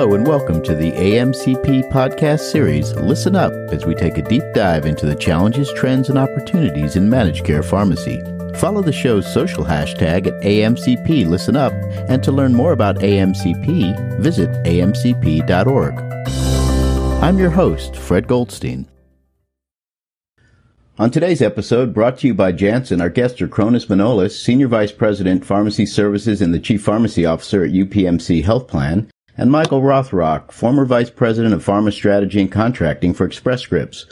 Hello, and welcome to the AMCP podcast series, Listen Up, as we take a deep dive into the challenges, trends, and opportunities in managed care pharmacy. Follow the show's social hashtag at AMCP Listen Up, and to learn more about AMCP, visit amcp.org. I'm your host, Fred Goldstein. On today's episode, brought to you by Janssen, our guests are Chronis Manolis, Senior Vice President, Pharmacy Services and the Chief Pharmacy Officer at UPMC Health Plan, and Michael Rothrock, former Vice President of Pharma Strategy and Contracting for Express Scripts.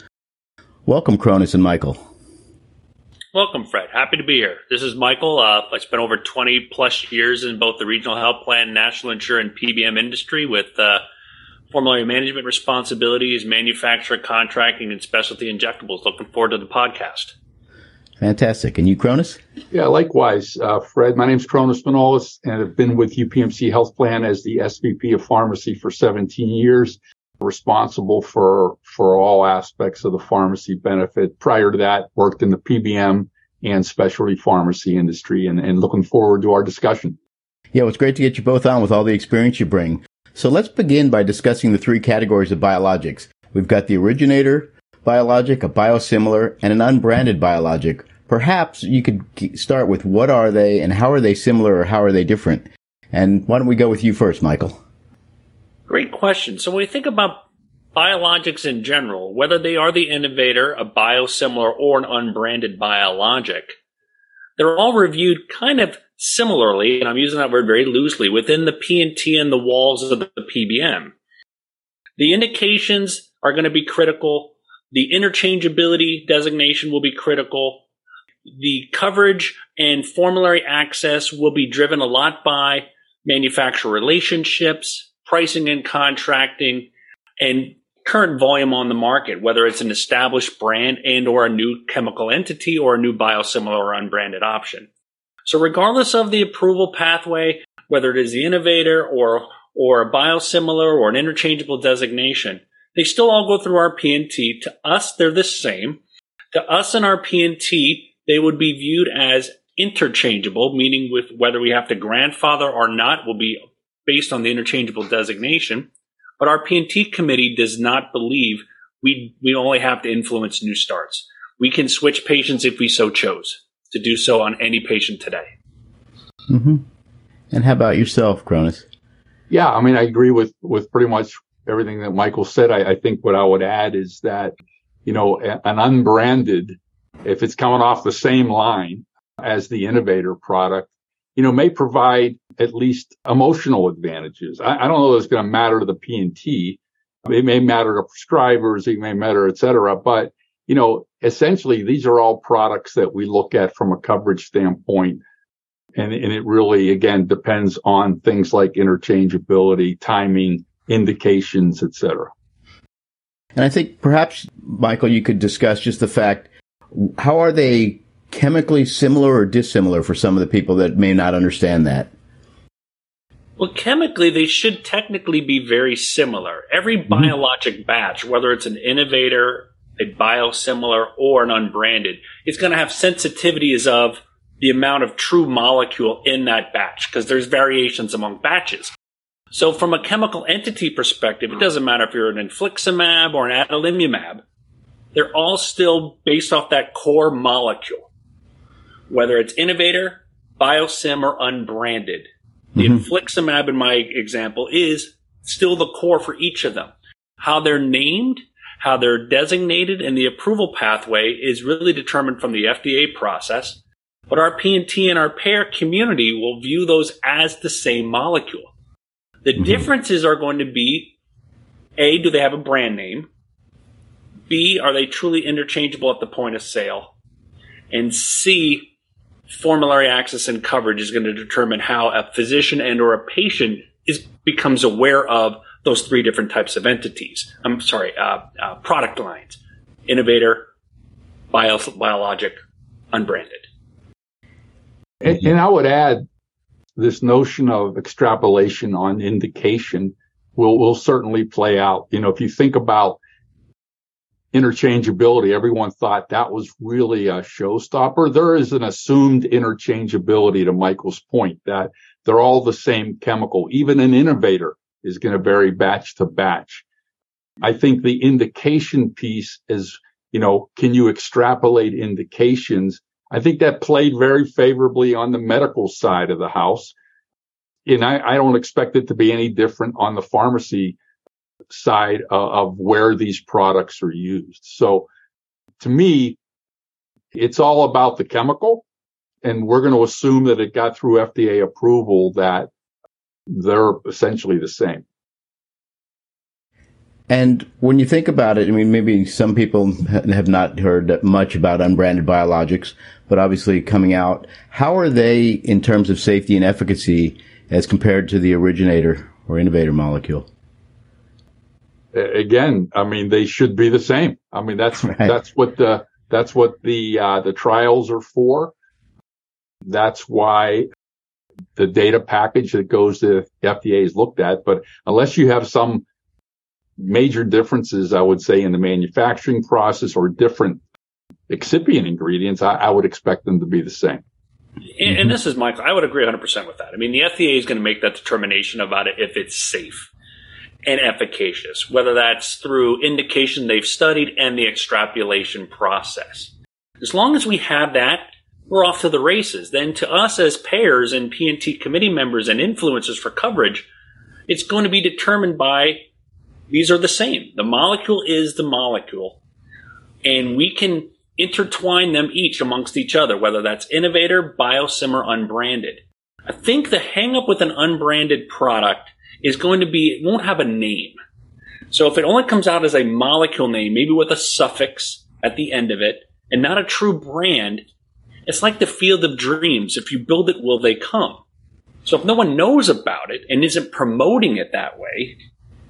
Welcome, Chronis and Michael. Welcome, Fred. Happy to be here. This is Michael. Uh, I spent over 20 plus years in both the regional health plan, national insurance, and PBM industry with uh, formulary management responsibilities, manufacturer contracting, and specialty injectables. Looking forward to the podcast. Fantastic. And you, Chronis? Yeah, likewise, uh, Fred. My name is Chronis Manolis, and I've been with UPMC Health Plan as the SVP of Pharmacy for 17 years, responsible for for all aspects of the pharmacy benefit. Prior to that, worked in the PBM and specialty pharmacy industry, and, and looking forward to our discussion. Yeah, well, it's great to get you both on with all the experience you bring. So let's begin by discussing the three categories of biologics. We've got the originator biologic, a biosimilar, and an unbranded biologic. Perhaps you could start with what are they and how are they similar or how are they different? And why don't we go with you first, Michael? Great question. So when we think about biologics in general, whether they are the innovator, a biosimilar, or an unbranded biologic, they're all reviewed kind of similarly, and I'm using that word very loosely, within the P&T and the walls of the PBM. The indications are going to be critical. The interchangeability designation will be critical. The coverage and formulary access will be driven a lot by manufacturer relationships, pricing and contracting, and current volume on the market, whether it's an established brand and or a new chemical entity or a new biosimilar or unbranded option. So regardless of the approval pathway, whether it is the innovator or, or a biosimilar or an interchangeable designation, they still all go through our P&T. To us, they're the same. To us and our P&T, they would be viewed as interchangeable, meaning with whether we have to grandfather or not will be based on the interchangeable designation. But our P&T committee does not believe we, we only have to influence new starts. We can switch patients if we so chose to do so on any patient today. Mm-hmm. And how about yourself, Chronis? Yeah, I mean, I agree with, with pretty much everything that Michael said. I, I think what I would add is that, you know, an unbranded, if it's coming off the same line as the innovator product, you know, may provide at least emotional advantages. I, I don't know that it's going to matter to the P and T. It may matter to prescribers. It may matter, et cetera. But, you know, essentially these are all products that we look at from a coverage standpoint. And, and it really, again, depends on things like interchangeability, timing, indications, et cetera. And I think perhaps, Michael, you could discuss just the fact, how are they chemically similar or dissimilar for some of the people that may not understand that? Well, chemically, they should technically be very similar. Every mm-hmm. biologic batch, whether it's an innovator, a biosimilar, or an unbranded, it's going to have sensitivities of the amount of true molecule in that batch because there's variations among batches. So, from a chemical entity perspective, it doesn't matter if you're an infliximab or an adalimumab. They're all still based off that core molecule whether it's innovator, biosim, or unbranded. The mm-hmm. infliximab in my example is still the core for each of them. How they're named, how they're designated, and the approval pathway is really determined from the FDA process. But our P&T and our payer community will view those as the same molecule. The mm-hmm. differences are going to be A, do they have a brand name? B, are they truly interchangeable at the point of sale? And C, formulary access and coverage is going to determine how a physician and or a patient is becomes aware of those three different types of entities. I'm sorry, uh, uh, product lines: innovator, bio, biologic, unbranded. And, and I would add this notion of extrapolation on indication will will certainly play out. You know, if you think about interchangeability. Everyone thought that was really a showstopper. There is an assumed interchangeability to Michael's point that they're all the same chemical. Even an innovator is going to vary batch to batch. I think the indication piece is, you know, can you extrapolate indications? I think that played very favorably on the medical side of the house. And I, I don't expect it to be any different on the pharmacy side of, of where these products are used. So to me, it's all about the chemical. And we're going to assume that it got through FDA approval that they're essentially the same. And when you think about it, I mean, maybe some people have not heard much about unbranded biologics, but obviously coming out, how are they in terms of safety and efficacy as compared to the originator or innovator molecule? Again, I mean, they should be the same. I mean, that's, right. that's what the, that's what the, uh, the trials are for. That's why the data package that goes to the FDA is looked at. But unless you have some major differences, I would say, in the manufacturing process or different excipient ingredients, I, I would expect them to be the same. And, and, this is Michael. I would agree 100% with that. I mean, the FDA is going to make that determination about it if it's safe and efficacious, whether that's through indication they've studied and the extrapolation process. As long as we have that, we're off to the races. Then to us as payers and P&T committee members and influencers for coverage, it's going to be determined by these are the same. The molecule is the molecule. And we can intertwine them each amongst each other, whether that's innovator, biosim, unbranded. I think the hangup with an unbranded product is going to be, it won't have a name. So if it only comes out as a molecule name, maybe with a suffix at the end of it, and not a true brand, it's like the field of dreams. If you build it, will they come? So if no one knows about it and isn't promoting it that way,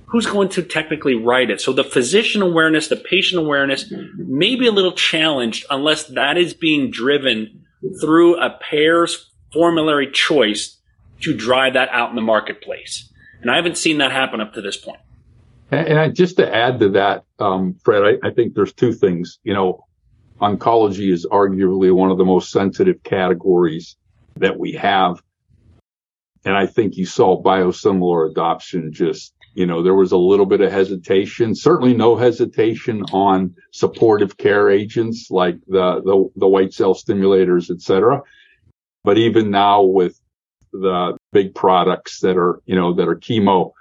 who's going to technically write it? So the physician awareness, the patient awareness may be a little challenged unless that is being driven through a payer's formulary choice to drive that out in the marketplace. And I haven't seen that happen up to this point. And I, just to add to that, um, Fred, I, I think there's two things. You know, oncology is arguably one of the most sensitive categories that we have. And I think you saw biosimilar adoption just you know, there was a little bit of hesitation, certainly no hesitation on supportive care agents like the, the, the white cell stimulators, et cetera. But even now with the big products that are, you know, that are chemo,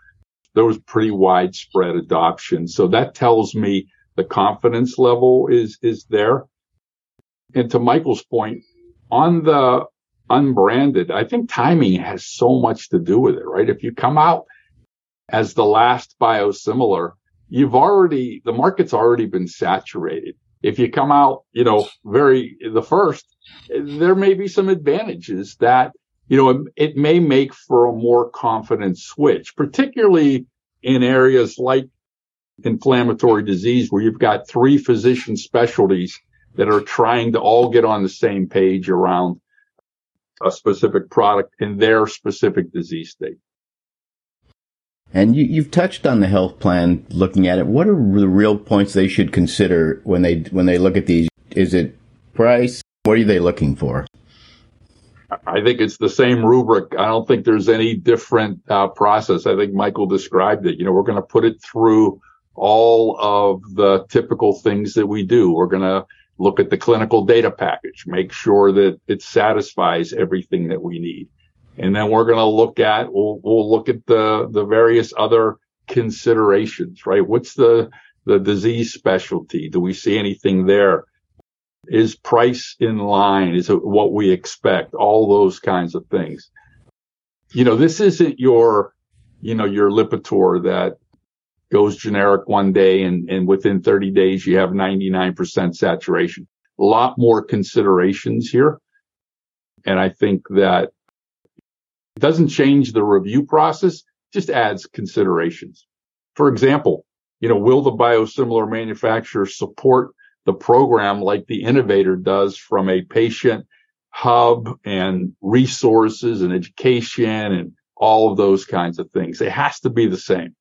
there was pretty widespread adoption. So that tells me the confidence level is, is there. And to Michael's point on the unbranded, I think timing has so much to do with it, right? If you come out as the last biosimilar, you've already, the market's already been saturated. If you come out, you know, very, the first, there may be some advantages that, you know, it, may make for a more confident switch, particularly in areas like inflammatory disease where you've got three physician specialties that are trying to all get on the same page around a specific product in their specific disease state. And you, have touched on the health plan, looking at it. What are the real points they should consider when they when they look at these? Is it price? What are they looking for? I think it's the same rubric. I don't think there's any different uh, process. I think Michael described it. You know, we're going to put it through all of the typical things that we do. We're going to look at the clinical data package, make sure that it satisfies everything that we need. And then we're going to look at, we'll, we'll look at the, the various other considerations, right? What's the, the disease specialty? Do we see anything there? Is price in line? Is it what we expect? All those kinds of things. You know, this isn't your, you know, your Lipitor that goes generic one day and, and within 30 days you have 99% saturation. A lot more considerations here. And I think that it doesn't change the review process, just adds considerations. For example, you know, will the biosimilar manufacturer support the program like the innovator does from a patient hub and resources and education and all of those kinds of things? It has to be the same.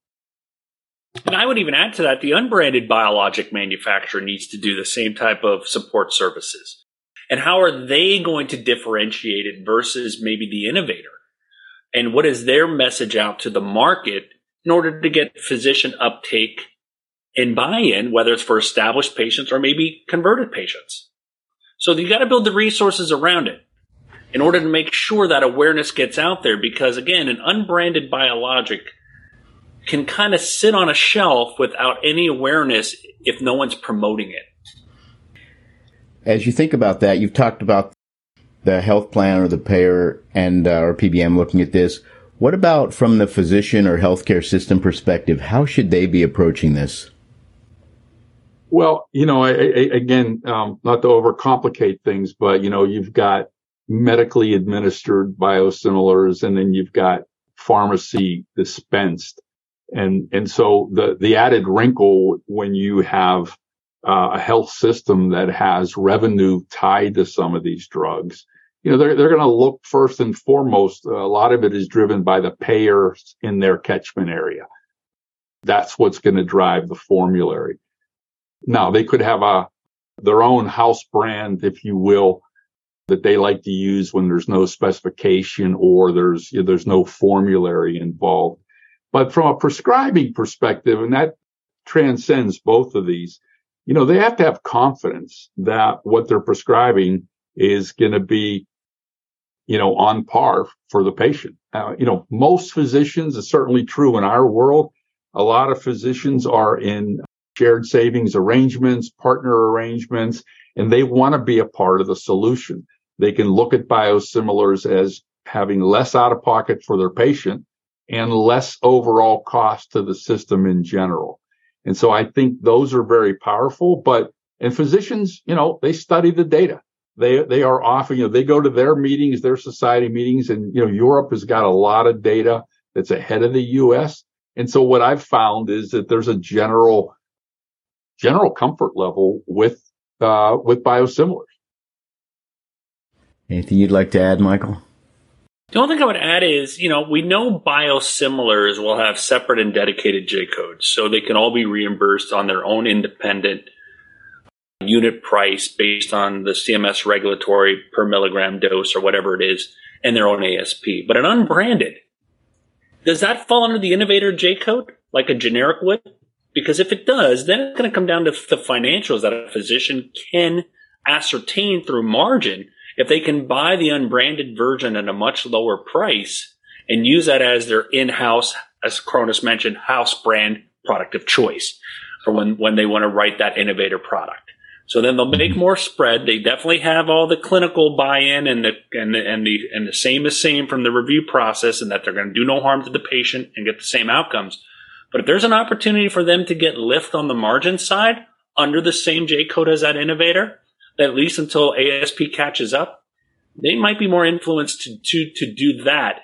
And I would even add to that the unbranded biologic manufacturer needs to do the same type of support services. And how are they going to differentiate it versus maybe the innovator? and what is their message out to the market in order to get physician uptake and buy-in, whether it's for established patients or maybe converted patients. So you got to build the resources around it in order to make sure that awareness gets out there because again, an unbranded biologic can kind of sit on a shelf without any awareness if no one's promoting it. As you think about that, you've talked about the health plan or the payer and uh, or PBM looking at this. What about from the physician or healthcare system perspective? How should they be approaching this? Well, you know, I, I, again, um, not to overcomplicate things, but you know, you've got medically administered biosimilars, and then you've got pharmacy dispensed, and and so the the added wrinkle when you have uh, a health system that has revenue tied to some of these drugs, you know, they're they're going to look first and foremost. A lot of it is driven by the payers in their catchment area. That's what's going to drive the formulary now they could have a their own house brand, if you will, that they like to use when there's no specification or there's you know, there's no formulary involved. But from a prescribing perspective, and that transcends both of these, you know, they have to have confidence that what they're prescribing is going to be, you know, on par for the patient. Uh, you know, most physicians, is certainly true in our world. A lot of physicians are in shared savings arrangements, partner arrangements, and they want to be a part of the solution. They can look at biosimilars as having less out of pocket for their patient and less overall cost to the system in general. And so I think those are very powerful, but and physicians, you know, they study the data. They, they are often, you know, they go to their meetings, their society meetings, and, you know, Europe has got a lot of data that's ahead of the US. And so what I've found is that there's a general general comfort level with uh, with biosimilars. Anything you'd like to add, Michael? The only thing I would add is, you know, we know biosimilars will have separate and dedicated J codes, so they can all be reimbursed on their own independent unit price based on the CMS regulatory per milligram dose or whatever it is, and their own ASP. But an unbranded, does that fall under the innovator J code like a generic would? Because if it does, then it's going to come down to the financials that a physician can ascertain through margin if they can buy the unbranded version at a much lower price and use that as their in-house, as Chronis mentioned, house brand product of choice for when, when they want to write that innovator product. So then they'll make more spread. They definitely have all the clinical buy-in and the and the and the and the same is same from the review process, and that they're going to do no harm to the patient and get the same outcomes. But if there's an opportunity for them to get lift on the margin side under the same J code as that innovator, at least until ASP catches up, they might be more influenced to, to, to do that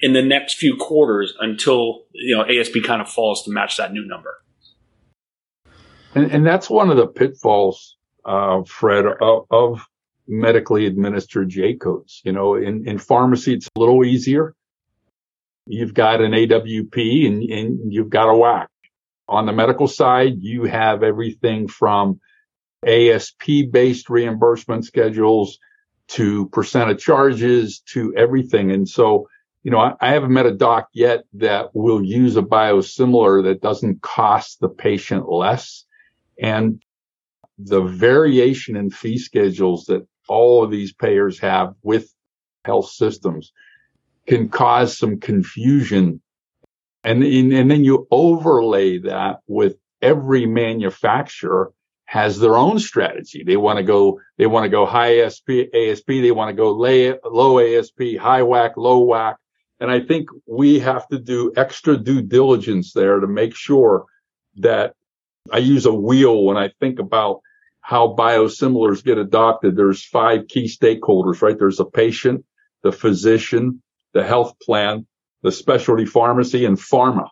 in the next few quarters until you know ASP kind of falls to match that new number. And, and that's one of the pitfalls, uh, Fred, of, of medically administered J codes. You know, in, in pharmacy, it's a little easier you've got an AWP and, and you've got a WAC. On the medical side, you have everything from ASP based reimbursement schedules to percent of charges to everything. And so, you know, I, I, haven't met a doc yet that will use a biosimilar that doesn't cost the patient less. And the variation in fee schedules that all of these payers have with health systems can cause some confusion. And, and then you overlay that with every manufacturer has their own strategy. They want to go, they want to go high ASP, ASP. They want to go lay, low ASP, high WAC, low WAC. And I think we have to do extra due diligence there to make sure that I use a wheel when I think about how biosimilars get adopted. There's five key stakeholders, right? There's a patient, the physician, the health plan, the specialty pharmacy and pharma.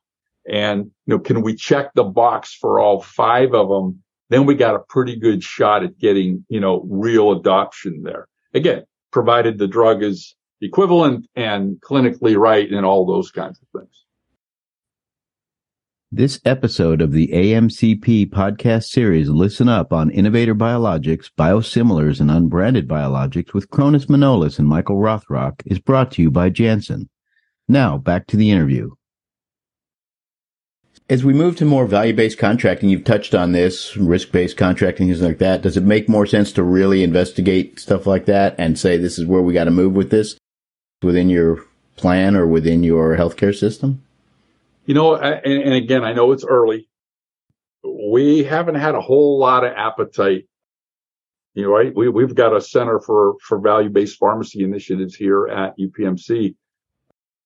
And, you know, can we check the box for all five of them? Then we got a pretty good shot at getting, you know, real adoption there. Again, provided the drug is equivalent and clinically right and all those kinds of things. This episode of the AMCP podcast series, Listen Up on Innovator Biologics, Biosimilars, and Unbranded Biologics with Chronis Manolis and Michael Rothrock is brought to you by Janssen. Now, back to the interview. as we move to more value-based contracting, you've touched on this, risk-based contracting, things like that. Does it make more sense to really investigate stuff like that and say this is where we got to move with this within your plan or within your healthcare system? You know, and, and again, I know it's early. We haven't had a whole lot of appetite. You know, right? We, we've got a center for, for value-based pharmacy initiatives here at UPMC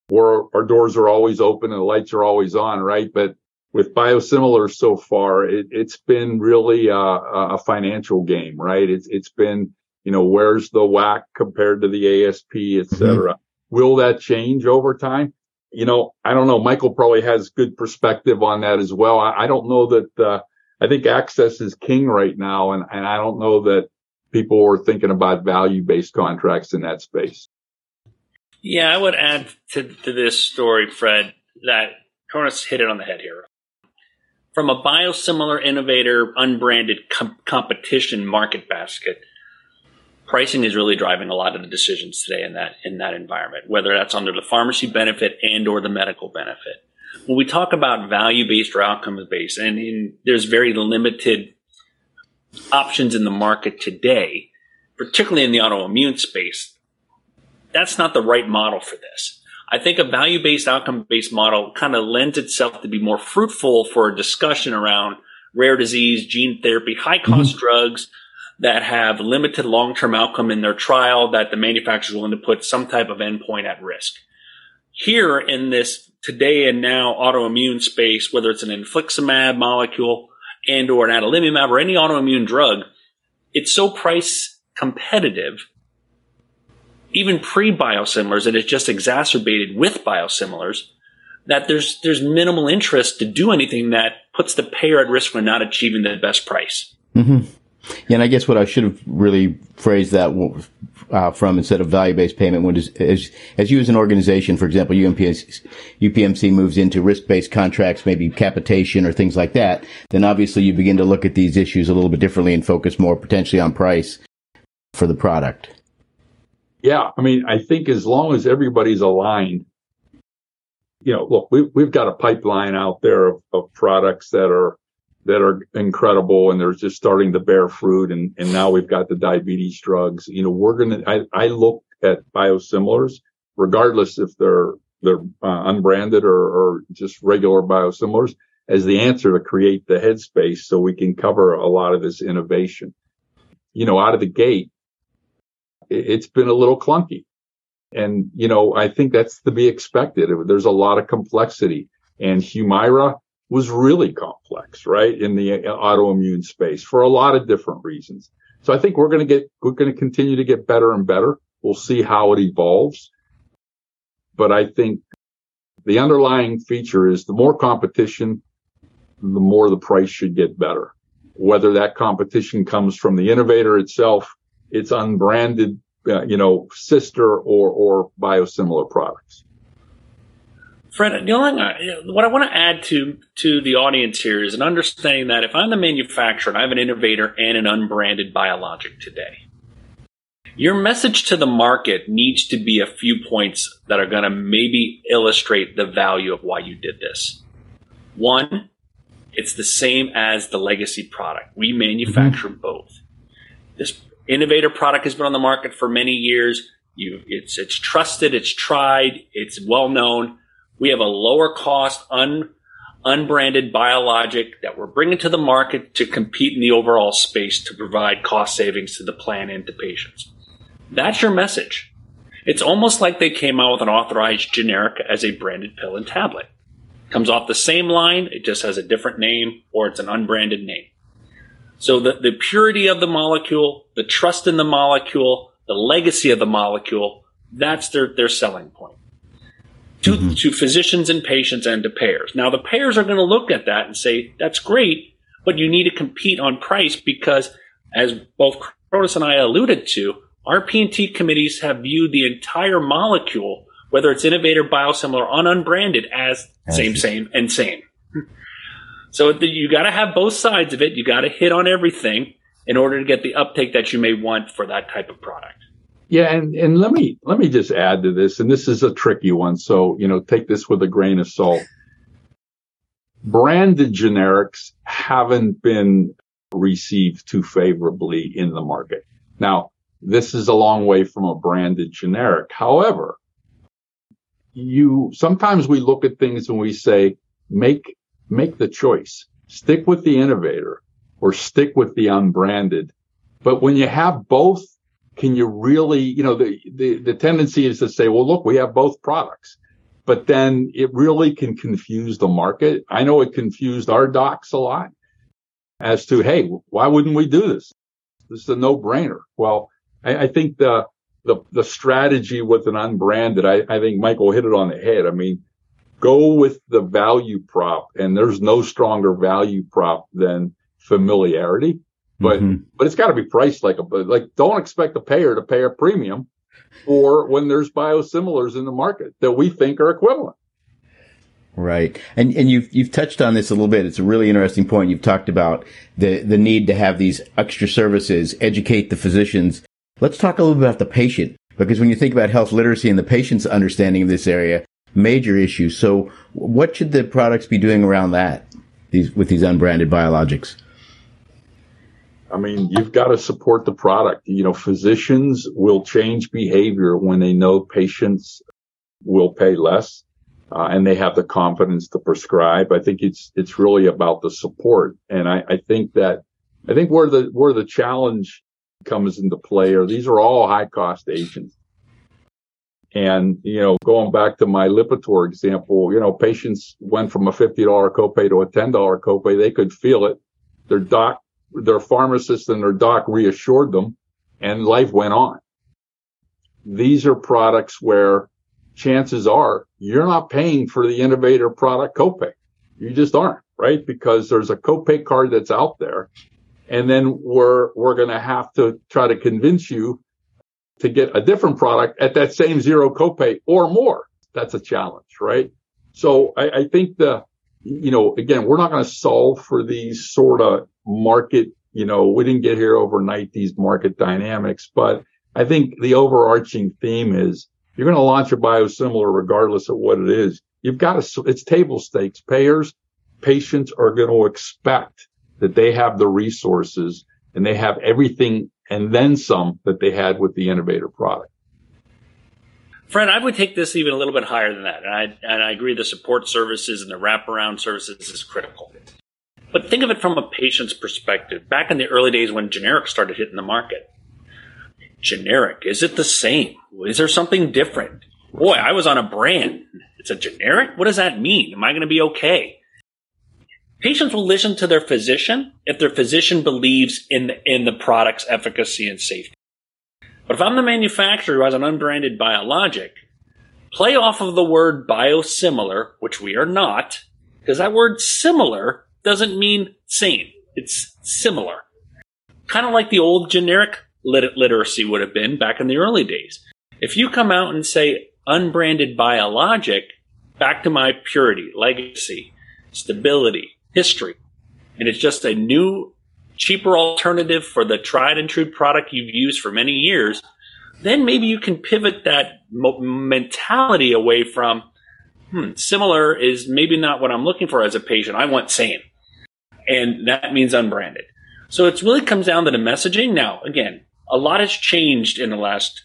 where our doors are always open and the lights are always on, right? But with biosimilars so far, it, has been really a, a, financial game, right? It's it's been you know where's the WAC compared to the ASP, et mm-hmm. cetera. Mm-hmm. Will that change over time? You know, I don't know. Michael probably has good perspective on that as well. I, I don't know that. Uh, I think access is king right now, and and I don't know that people are thinking about value based contracts in that space. Yeah, I would add to, to this story, Fred, that Chronis hit it on the head here from a biosimilar innovator unbranded com- competition market basket pricing is really driving a lot of the decisions today in that in that environment whether that's under the pharmacy benefit and or the medical benefit when we talk about value based or outcomes based and in, there's very limited options in the market today particularly in the autoimmune space that's not the right model for this I think a value based, outcome based model kind of lends itself to be more fruitful for a discussion around rare disease, gene therapy, high cost mm-hmm. drugs that have limited long term outcome in their trial that the manufacturer is willing to put some type of endpoint at risk. Here in this today and now autoimmune space, whether it's an infliximab molecule and or an adalimumab or any autoimmune drug, it's so price competitive even pre biosimilars, and it's just exacerbated with biosimilars, that there's there's minimal interest to do anything that puts the payer at risk for not achieving the best price. Mm-hmm. Yeah, and I guess what I should have really phrased that uh, from instead of value-based payment when as, as you as an organization, for example, UMPS, UPMC moves into risk-based contracts, maybe capitation or things like that, then obviously you begin to look at these issues a little bit differently and focus more potentially on price for the product. Yeah, I mean, I think as long as everybody's aligned, you know, look, we, we've got a pipeline out there of, of products that are that are incredible and they're just starting to bear fruit. And, and now we've got the diabetes drugs. You know, we're going to, I, I look at biosimilars, regardless if they're, they're uh, unbranded or, or just regular biosimilars as the answer to create the headspace so we can cover a lot of this innovation. You know, out of the gate, it's been a little clunky. And, you know, I think that's to be expected. There's a lot of complexity and Humira was really complex, right? In the autoimmune space for a lot of different reasons. So I think we're going to get, we're going to continue to get better and better. We'll see how it evolves. But I think the underlying feature is the more competition, the more the price should get better. Whether that competition comes from the innovator itself its unbranded, uh, you know, sister or, or biosimilar products. Fred, the only what I want to add to to the audience here is an understanding that if I'm the manufacturer and I have an innovator and an unbranded biologic today, your message to the market needs to be a few points that are going to maybe illustrate the value of why you did this. One, it's the same as the legacy product. We manufacture mm-hmm. both. This innovator product has been on the market for many years. You, it's, it's trusted, it's tried, it's well known. We have a lower cost, un, unbranded biologic that we're bringing to the market to compete in the overall space to provide cost savings to the plan and to patients. That's your message. It's almost like they came out with an authorized generic as a branded pill and tablet. Comes off the same line, it just has a different name or it's an unbranded name. So the, the purity of the molecule, the trust in the molecule, the legacy of the molecule, that's their, their selling point. To, mm-hmm. to physicians and patients and to payers. Now the payers are going to look at that and say, that's great, but you need to compete on price because as both Chronis and I alluded to, our P&T committees have viewed the entire molecule, whether it's innovator, biosimilar, or unbranded, as same, same, and same. So you got to have both sides of it. You got to hit on everything in order to get the uptake that you may want for that type of product. Yeah, and and let me let me just add to this, and this is a tricky one, so you know take this with a grain of salt. branded generics haven't been received too favorably in the market. Now, this is a long way from a branded generic. However, you sometimes we look at things and we say, make make the choice. Stick with the innovator or stick with the unbranded. But when you have both, can you really, you know, the, the, the tendency is to say, well, look, we have both products, but then it really can confuse the market. I know it confused our docs a lot as to, hey, why wouldn't we do this? This is a no brainer. Well, I, I, think the, the, the strategy with an unbranded, I, I think Michael hit it on the head. I mean, go with the value prop and there's no stronger value prop than familiarity, but, mm-hmm. but it's got to be priced like a, like don't expect the payer to pay a premium for when there's biosimilars in the market that we think are equivalent. Right. And and you've you've touched on this a little bit. It's a really interesting point. You've talked about the the need to have these extra services, educate the physicians. Let's talk a little bit about the patient because when you think about health literacy and the patient's understanding of this area, major issue. So what should the products be doing around that? These with these unbranded biologics? I mean, you've got to support the product. You know, physicians will change behavior when they know patients will pay less uh, and they have the confidence to prescribe. I think it's it's really about the support, and I, I think that I think where the where the challenge comes into play are these are all high cost agents. And, you know, going back to my Lipitor example, you know, patients went from a $50 copay to a $10 copay. They could feel it. Their doc, their pharmacist and their doc reassured them and life went on. These are products where chances are you're not paying for the innovator product copay. You just aren't, right? Because there's a copay card that's out there. And then we're, we're going to have to try to convince you to get a different product at that same zero copay or more. That's a challenge, right? So I, I think the, you know, again, we're not going to solve for these sort of market, you know, we didn't get here overnight, these market dynamics, but I think the overarching theme is you're going to launch a biosimilar regardless of what it is. You've got to, it's table stakes. Payers, patients are going to expect that they have the resources and they have everything and then some that they had with the innovator product. Fred, I would take this even a little bit higher than that. And I, and I agree the support services and the wraparound services is critical. But think of it from a patient's perspective. Back in the early days when generics started hitting the market, generic, is it the same? Is there something different? Boy, I was on a brand. It's a generic? What does that mean? Am I going to be okay? Patients will listen to their physician if their physician believes in the, in the product's efficacy and safety. But if I'm the manufacturer who has an unbranded biologic, play off of the word biosimilar, which we are not, because that word similar doesn't mean same. It's similar. Kind of like the old generic lit- literacy would have been back in the early days. If you come out and say unbranded biologic, back to my purity, legacy, stability, history. And it's just a new, cheaper alternative for the tried and true product you've used for many years. Then maybe you can pivot that mo- mentality away from, hmm, similar is maybe not what I'm looking for as a patient. I want same. And that means unbranded. So it really comes down to the messaging. Now, again, a lot has changed in the last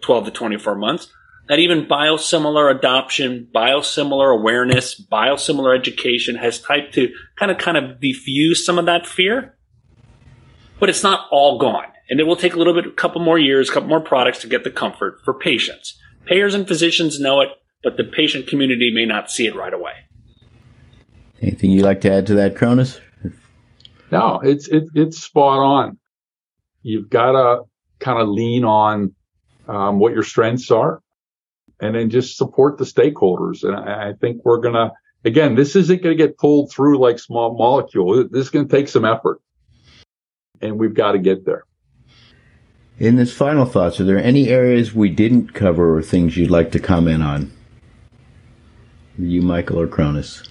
12 to 24 months that even biosimilar adoption, biosimilar awareness, biosimilar education has typed to kind of kind of diffuse some of that fear. But it's not all gone. And it will take a little bit, a couple more years, a couple more products to get the comfort for patients. Payers and physicians know it, but the patient community may not see it right away. Anything you'd like to add to that, Chronis? No, it's it, it's spot on. You've got to kind of lean on um, what your strengths are and then just support the stakeholders. And I, I think we're to, again, this isn't going to get pulled through like small molecule. This is going to take some effort and we've got to get there. In this final thoughts, are there any areas we didn't cover or things you'd like to comment on? You, Michael, or Chronis?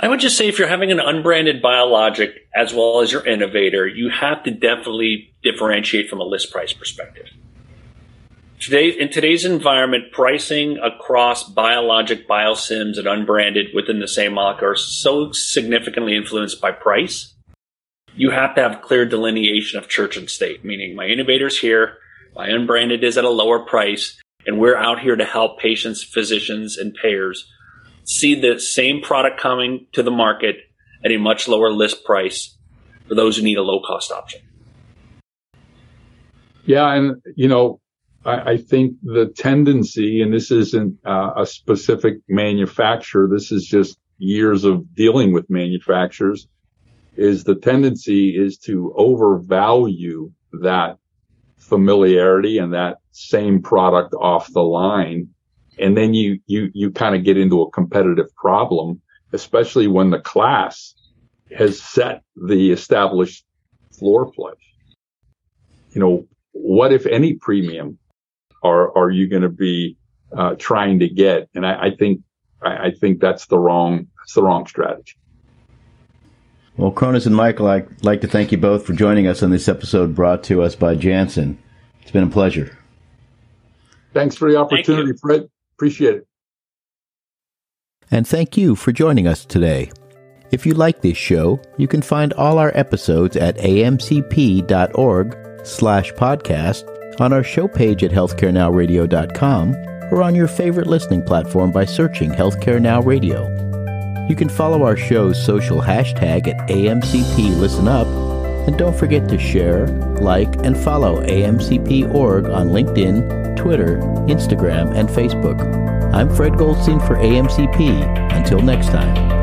I would just say if you're having an unbranded biologic as well as your innovator, you have to definitely differentiate from a list price perspective Today, in today's environment, pricing across biologic, biosims, and unbranded within the same molecule are so significantly influenced by price. You have to have clear delineation of church and state, meaning my innovator's here, my unbranded is at a lower price, and we're out here to help patients, physicians, and payers see the same product coming to the market at a much lower list price for those who need a low cost option. Yeah, and you know, I, I think the tendency, and this isn't uh, a specific manufacturer, this is just years of dealing with manufacturers, is the tendency is to overvalue that familiarity and that same product off the line. And then you, you, you kind of get into a competitive problem, especially when the class has set the established floor play. You know, what if any premium are are you going to be uh, trying to get? And I, I think I, I, think that's the wrong that's the wrong strategy. Well, Chronis and Michael, I'd like to thank you both for joining us on this episode brought to us by Janssen. It's been a pleasure. Thanks for the opportunity, Fred. Appreciate it. And thank you for joining us today. If you like this show, you can find all our episodes at amcp.org slash podcast on our show page at healthcarenowradio.com or on your favorite listening platform by searching Healthcare Now Radio. You can follow our show's social hashtag at AMCP Listen Up, and don't forget to share, like, and follow AMCP.org on LinkedIn, Twitter, Instagram, and Facebook. I'm Fred Goldstein for AMCP. Until next time.